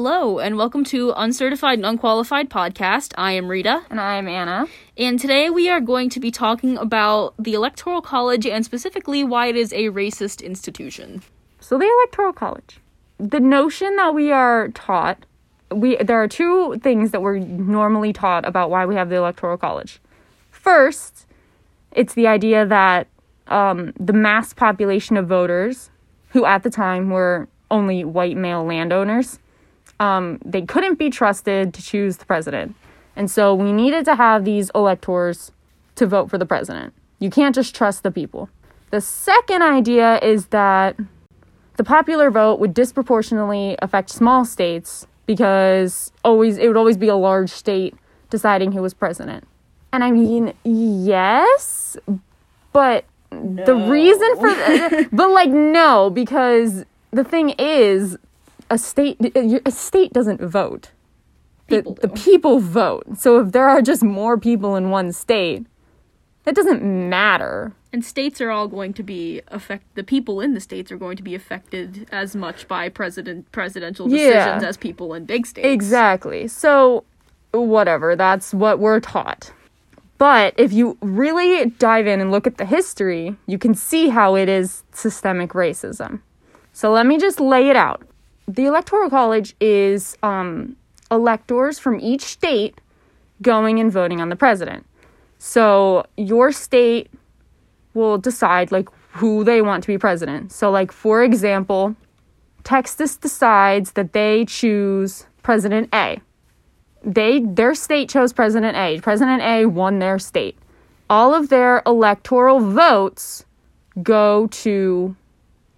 Hello, and welcome to Uncertified and Unqualified Podcast. I am Rita, And I'm Anna. and today we are going to be talking about the Electoral College and specifically why it is a racist institution. So the Electoral College. The notion that we are taught, we there are two things that we're normally taught about why we have the Electoral College. First, it's the idea that um, the mass population of voters, who at the time were only white male landowners, um, they couldn't be trusted to choose the president. And so we needed to have these electors to vote for the president. You can't just trust the people. The second idea is that the popular vote would disproportionately affect small states because always it would always be a large state deciding who was president. And I mean, yes, but the reason for but like no because the thing is a state a state doesn't vote. The, People the do. people vote. So if there are just more people in one state, it doesn't matter. And states are all going to be affect the people in the states are going to be affected as much by president presidential Yeah. decisions as people in big states. Exactly. So, whatever, that's what we're taught. But if you really dive in and look at the history, you can see how it is systemic racism. So, let me just lay it out. The Electoral College is um, electors from each state going and voting on the president. So, your state will decide like who they want to be president. So, like, for example, Texas decides that they choose President A. They their state chose President A. President A won their state. All of their electoral votes go to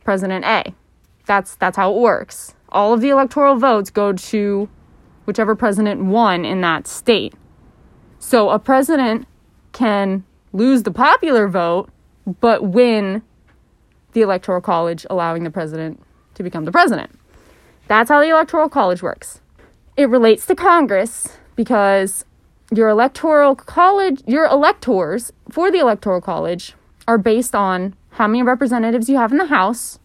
President A. That's that's how it works. All of the electoral votes go to whichever president won in that state. So a president can lose the popular vote but win the electoral college allowing the president to become the president. That's how the electoral college works. It relates to Congress because your electoral college, your electors for the electoral college are based on how many representatives you have in the House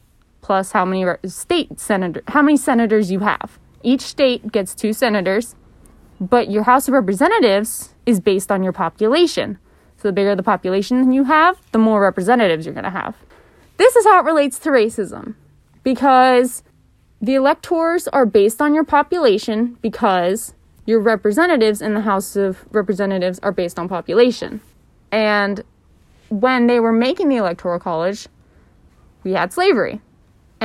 plus how many state senator how many senators you have. Each state gets two senators, but your House of Representatives is based on your population. So the bigger the population you have, the more representatives you're going to have. This is how it relates to racism because the electors are based on your population because your representatives in the House of Representatives are based on population. And when they were making the Electoral College, we had slavery.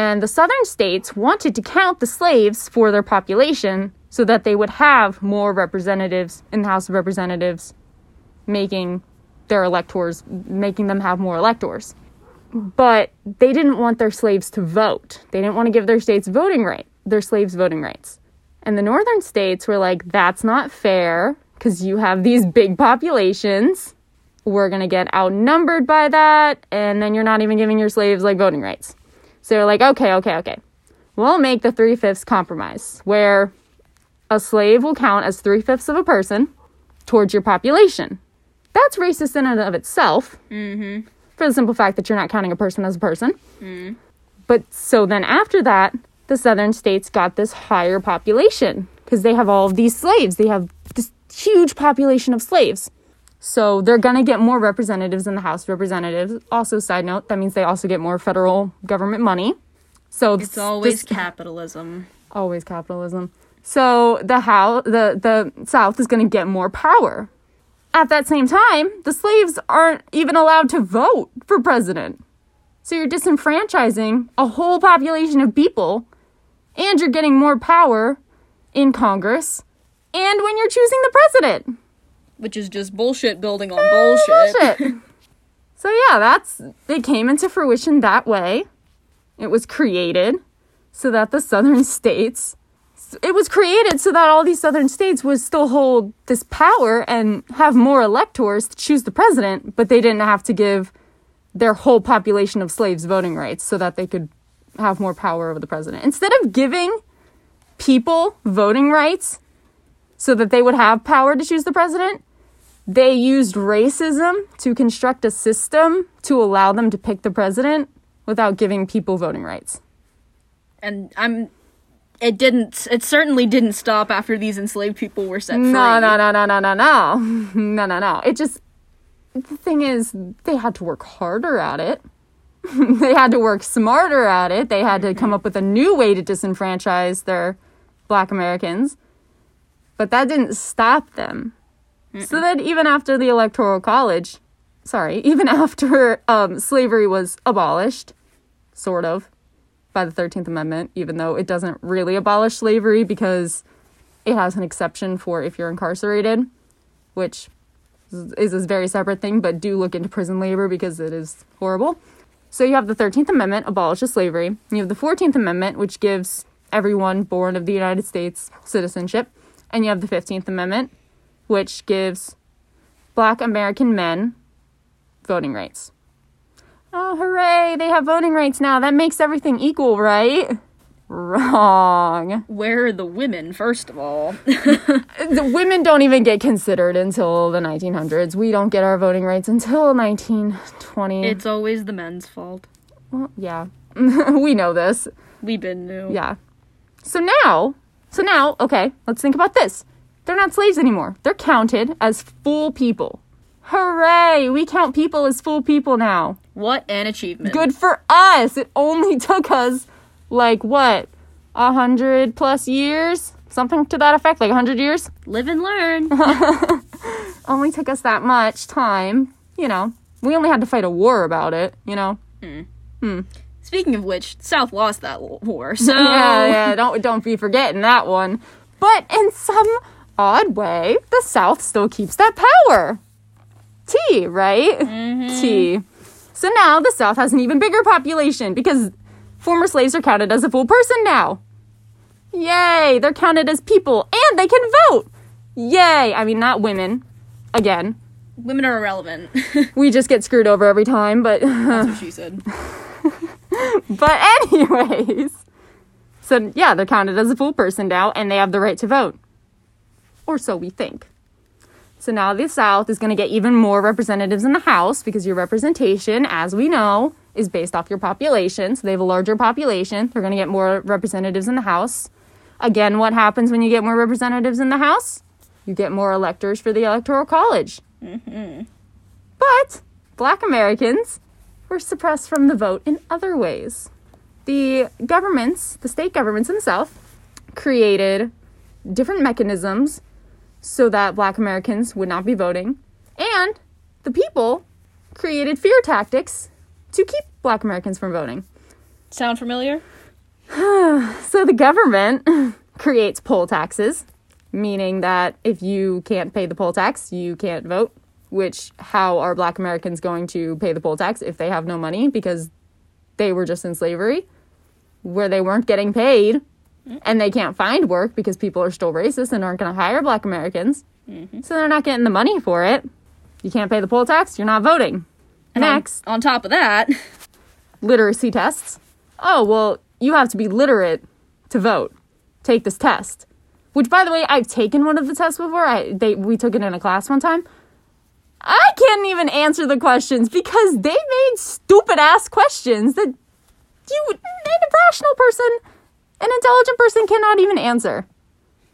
And the southern states wanted to count the slaves for their population so that they would have more representatives in the House of Representatives, making their electors, making them have more electors but they didn't want their slaves to vote. They didn't want to give their states voting right, their slaves voting rights. And the northern states were like, that's not fair because you have these big populations. We're going to get outnumbered by that. And then you're not even giving your slaves like voting rights. So they're like, okay, okay, okay. We'll make the three fifths compromise where a slave will count as three fifths of a person towards your population. That's racist in and of itself Mm-hmm. for the simple fact that you're not counting a person as a person. But so then after that, the southern states got this higher population because they have all of these slaves. They have this huge population of slaves. So they're going to get more representatives in the House of Representatives. Also, side note, that means they also get more federal government money. So It's always capitalism. always capitalism. So the how the the South is going to get more power. At that same time, the slaves aren't even allowed to vote for president. So you're disenfranchising a whole population of people, and you're getting more power in Congress, and when you're choosing the president. Which is just bullshit building on bullshit. Bullshit. so yeah, that's it came into fruition that way. It was created so that the southern states it was created so that all these southern states would still hold this power and have more electors to choose the president, but they didn't have to give their whole population of slaves voting rights so that they could have more power over the president. Instead of giving people voting rights so that they would have power to choose the president, they used racism to construct a system to allow them to pick the president without giving people voting rights. and I'm It didn't. It certainly didn't stop after these enslaved people were set free. No, no, no, no, no, no, no. No, no, no. It just, the thing is, they had to work harder at it. they had to work smarter at it. They had to come up with a new way to disenfranchise their black Americans. But that didn't stop them. So then, even after the Electoral College, sorry, even after um, slavery was abolished, sort of, by the 13th Amendment, even though it doesn't really abolish slavery because it has an exception for if you're incarcerated, which is a very separate thing, but do look into prison labor because it is horrible. So you have the 13th Amendment abolishes slavery. You have the 14th Amendment, which gives everyone born of the United States citizenship. And you have the 15th Amendment, which gives black American men voting rights. Oh, hooray! They have voting rights now. That makes everything equal, right? Wrong. Where are the women, first of all? The women don't even get considered until the 1900s. We don't get our voting rights until 1920. it's always the men's fault. Well, yeah. we know this. We've been new. Yeah. So now, so now, okay, let's think about this. They're not slaves anymore. They're counted as full people. Hooray! We count people as full people now. What an achievement. Good for us. It only took us like what? A hundred plus years? Something to that effect, like a hundred years? Live and learn. Only took us that much time. You know, we only had to fight a war about it, you know? Hmm. Speaking of which, South lost that war, so yeah, yeah, don't don't be forgetting that one. But in some odd way, the South still keeps that power. T, right? Mm-hmm. T. So now the South has an even bigger population because former slaves are counted as a full person now. Yay! They're counted as people and they can vote. Yay! I mean, not women. Again, women are irrelevant. we just get screwed over every time, but That's what she said. But anyways, so yeah, they're counted as a full person now, and they have the right to vote, or so we think. So now the South is going to get even more representatives in the House because your representation, as we know, is based off your population. So they have a larger population. They're going to get more representatives in the House. Again, what happens when you get more representatives in the House? You get more electors for the Electoral College. Mm-hmm. But black Americans were suppressed from the vote in other ways. The governments, the state governments in the South, created different mechanisms so that black Americans would not be voting, and the people created fear tactics to keep black Americans from voting. Sound familiar? So the government creates poll taxes, meaning that if you can't pay the poll tax, you can't vote. Which, how are black Americans going to pay the poll tax if they have no money because they were just in slavery, where they weren't getting paid and they can't find work because people are still racist and aren't going to hire black Americans? Mm-hmm. So they're not getting the money for it. You can't pay the poll tax, you're not voting. And on- Next, on top of that, literacy tests. Oh, well, you have to be literate to vote. Take this test. Which by the way, I've taken one of the tests before. I they we took it in a class one time. I can't even answer the questions because they made stupid ass questions that you an rational person, an intelligent person cannot even answer.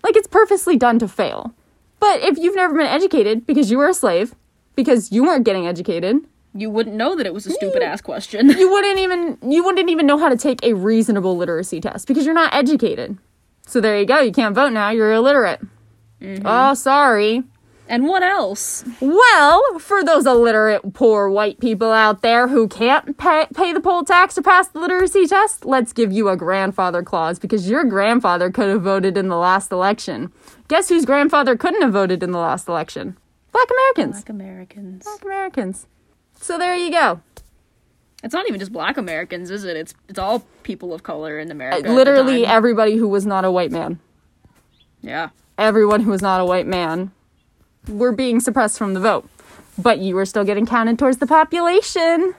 Like it's purposely done to fail. But if you've never been educated because you were a slave, because you weren't getting educated, you wouldn't know that it was a stupid hmm. ass question. you wouldn't even you wouldn't even know how to take a reasonable literacy test because you're not educated. So there you go. You can't vote now. You're illiterate. Mm-hmm. Oh, sorry. And what else? Well, for those illiterate poor white people out there who can't pay, pay the poll tax or pass the literacy test, let's give you a grandfather clause because your grandfather could have voted in the last election. Guess whose grandfather couldn't have voted in the last election? Black Americans. Black Americans. Black Americans. So there you go. It's not even just black Americans, is it? It's it's all people of color in America. Literally everybody who was not a white man. yeah. everyone who was not a white man were being suppressed from the vote. But you were still getting counted towards the population.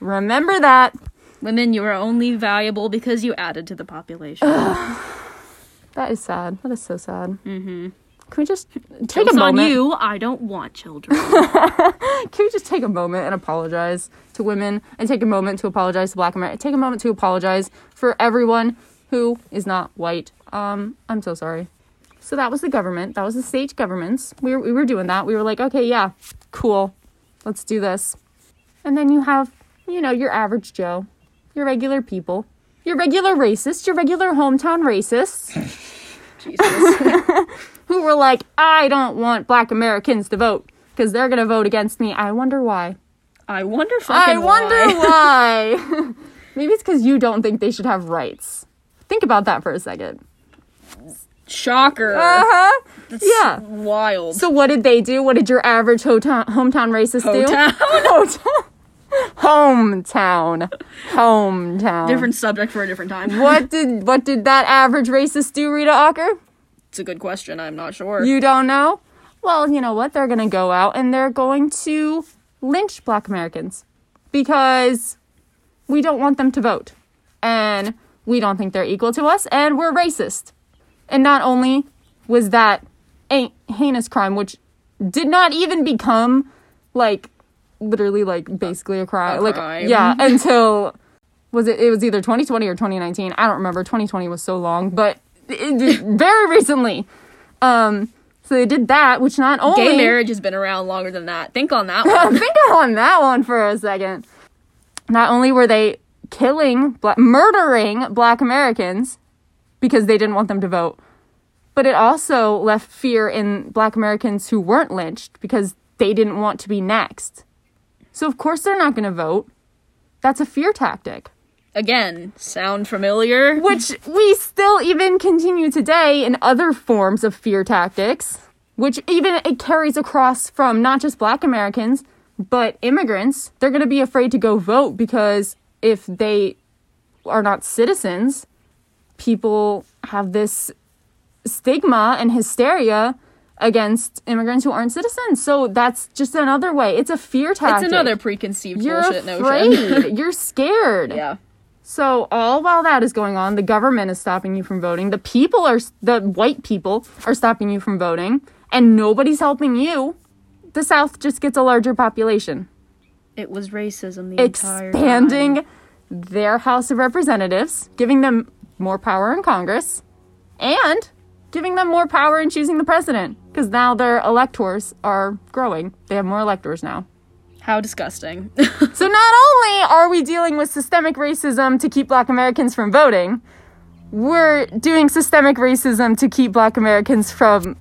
Remember that. Women, you are only valuable because you added to the population. That is sad. That is so sad. Mm-hmm. Can we just take Joke's a on moment? you. I don't want children. Can we just take a moment and apologize to women and take a moment to apologize to black America? Take a moment to apologize for everyone who is not white Um, I'm so sorry. So that was the government. That was the state governments. We were, we were doing that. We were like, okay, yeah, cool. Let's do this. And then you have, you know, your average Joe, your regular people, your regular racists, your regular hometown racists Jesus. who were like, I don't want black Americans to vote because they're going to vote against me. I wonder why. I wonder fucking I wonder why. why. Maybe it's because you don't think they should have rights. Think about that for a second. Shocker. Uh huh. That's yeah. Wild. So what did they do? What did your average hometown hometown racist do? Hometown? hometown, hometown. different subject for a different time. What did what did that average racist do, Rita Ocker? It's a good question. I'm not sure. You don't know? Well, you know what? They're gonna go out and they're going to lynch Black Americans because we don't want them to vote, and we don't think they're equal to us, and we're racist. And not only was that a heinous crime, which did not even become like literally like basically a crime, A like crime. yeah, until was it? It was either 2020 or 2019. I don't remember. 2020 was so long, but it, very recently. Um, so they did that, which not only Gay marriage has been around longer than that. Think on that one. think on that one for a second. Not only were they killing, black, murdering Black Americans because they didn't want them to vote, but it also left fear in Black Americans who weren't lynched because they didn't want to be next. So of course they're not going to vote. That's a fear tactic. Again, sound familiar? which we still even continue today in other forms of fear tactics, which even it carries across from not just black Americans, but immigrants. They're going to be afraid to go vote because if they are not citizens, people have this stigma and hysteria against immigrants who aren't citizens. So that's just another way. It's a fear tactic. It's another preconceived You're bullshit afraid. notion. You're scared. yeah. So all while that is going on, the government is stopping you from voting. The people are the white people are stopping you from voting, and nobody's helping you. The South just gets a larger population, It was racism the entire expanding their House of Representatives, giving them more power in Congress, and giving them more power in choosing the president because now their electors are growing. They have more electors now. How disgusting. So not only are we dealing with systemic racism to keep black Americans from voting, we're doing systemic racism to keep black Americans from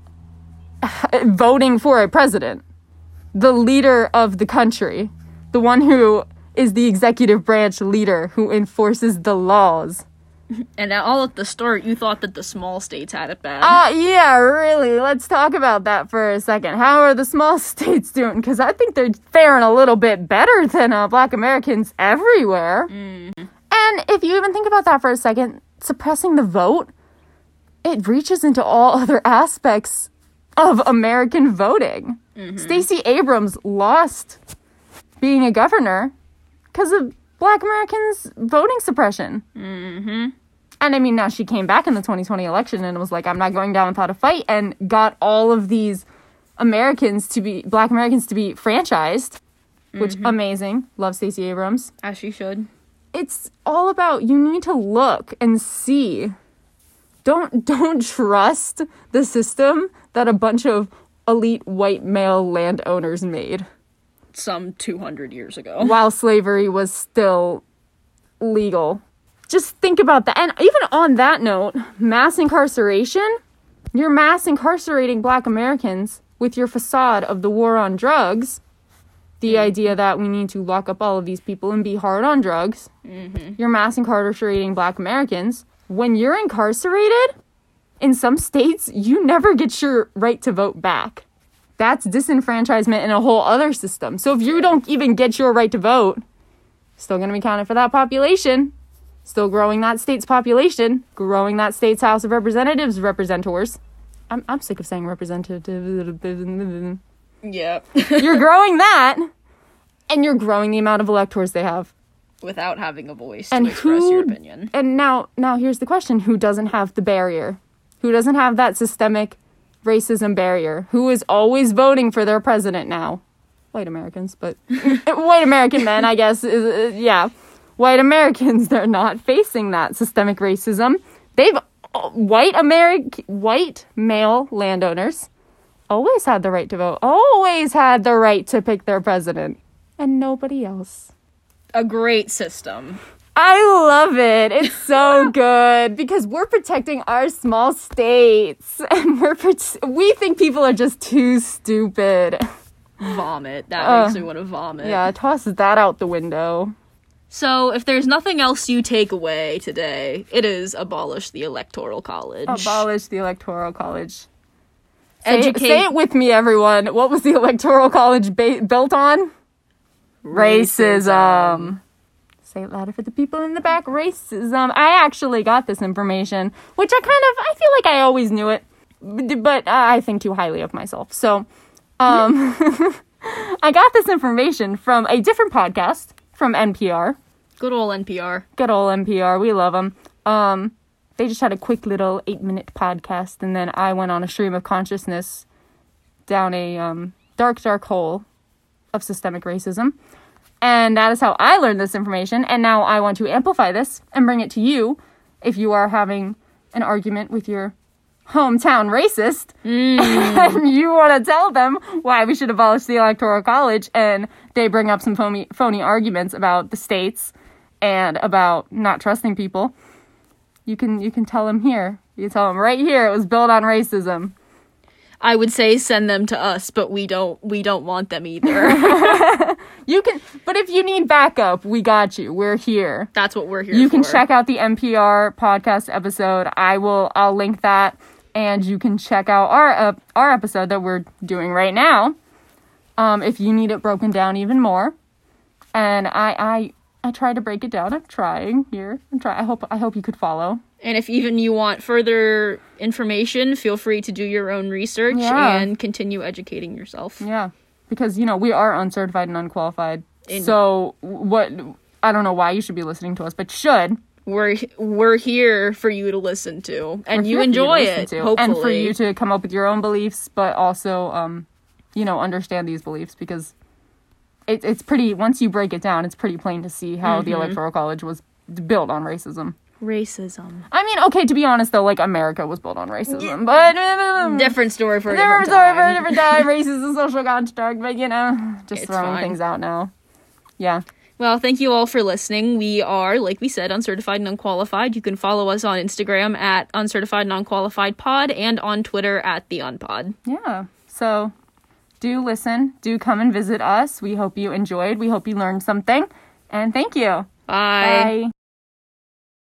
voting for a president. The leader of the country, the one who is the executive branch leader who enforces the laws. And at all at the start, you thought that the small states had it bad. Uh, yeah, really. Let's talk about that for a second. How are the small states doing? Because I think they're faring a little bit better than uh, black Americans everywhere. And if you even think about that for a second, suppressing the vote, it reaches into all other aspects of American voting. Stacey Abrams lost being a governor because of black Americans' voting suppression. And I mean, now she came back in the 2020 election and was like, I'm not going down without a fight, and got all of these Americans to be, black Americans to be franchised, which mm-hmm. amazing. Love Stacey Abrams. As she should. It's all about you need to look and see. Don't don't trust the system that a bunch of elite white male landowners made Some 200 years ago. while slavery was still legal. Just think about that. And even on that note, mass incarceration, you're mass incarcerating black Americans with your facade of the war on drugs. The mm-hmm. idea that we need to lock up all of these people and be hard on drugs. Mm-hmm. You're mass incarcerating black Americans. When you're incarcerated, in some states, you never get your right to vote back. That's disenfranchisement in a whole other system. So if you don't even get your right to vote, still going to be counted for that population, still growing that state's population, growing that state's House of Representatives representors. I'm, I'm sick of saying representative. Yeah. You're growing that, and you're growing the amount of electors they have. Without having a voice And to express your who- opinion. And now, now here's the question: Who doesn't have the barrier? Who doesn't have that systemic racism barrier? Who is always voting for their president now? White Americans, but white American men, I guess. Is, uh, yeah, white Americans. They're not facing that systemic racism. They've white American white male landowners always had the right to vote, always had the right to pick their president, and nobody else. A great system. I love it. It's so good because we're protecting our small states, and we're prote- we think people are just too stupid. Vomit. That Uh, makes me want to vomit. Yeah, toss that out the window. So, if there's nothing else you take away today, it is abolish the electoral college. Abolish the electoral college. Say, Educate. say it with me, everyone. What was the electoral college ba- built on? Racism. Say it louder for the people in the back. Racism. I actually got this information, which I kind of I feel like I always knew it, but I think too highly of myself. So, um, I got this information from a different podcast from NPR. Good old NPR. Good old NPR. We love them. Um, they just had a quick little eight minute podcast, and then I went on a stream of consciousness down a um, dark, dark hole of systemic racism. And that is how I learned this information. And now I want to amplify this and bring it to you if you are having an argument with your hometown racist. Mm. And you want to tell them why we should abolish the electoral college and they bring up some phony, phony arguments about the states and about not trusting people. You can you can tell them here. You can tell them right here it was built on racism. I would say send them to us, but we don't we don't want them either. you can but if you need backup we got you. We're here. That's what we're here you can check out the npr podcast episode. I will i'll link that and you can check out our uh, our episode that we're doing right now um if you need it broken down even more and i i i try to break it down i'm trying here i'm trying i hope i hope you could follow And if even you want further information, feel free to do your own research Yeah. and continue educating yourself. Yeah, because you know we are uncertified and unqualified. In- so what? I don't know why you should be listening to us, but should We're we're here for you to listen to, and you enjoy to it. to, Hopefully, and for you to come up with your own beliefs, but also, um, you know, understand these beliefs because it, it's pretty. Once you break it down, it's pretty plain to see how Mm-hmm. the electoral college was built on racism. racism. I mean, okay, to be honest though, like America was built on racism, but Different story for a Different different story for a different time. Racism, social construct, but you know, just It's throwing fine. things out now. Yeah. Well, thank you all for listening. We are, like we said, uncertified and unqualified. You can follow us on Instagram at uncertified and unqualified pod and on Twitter at the unpod. Yeah. So do listen. Do come and visit us. We hope you enjoyed. We hope you learned something. And thank you. Bye. Bye.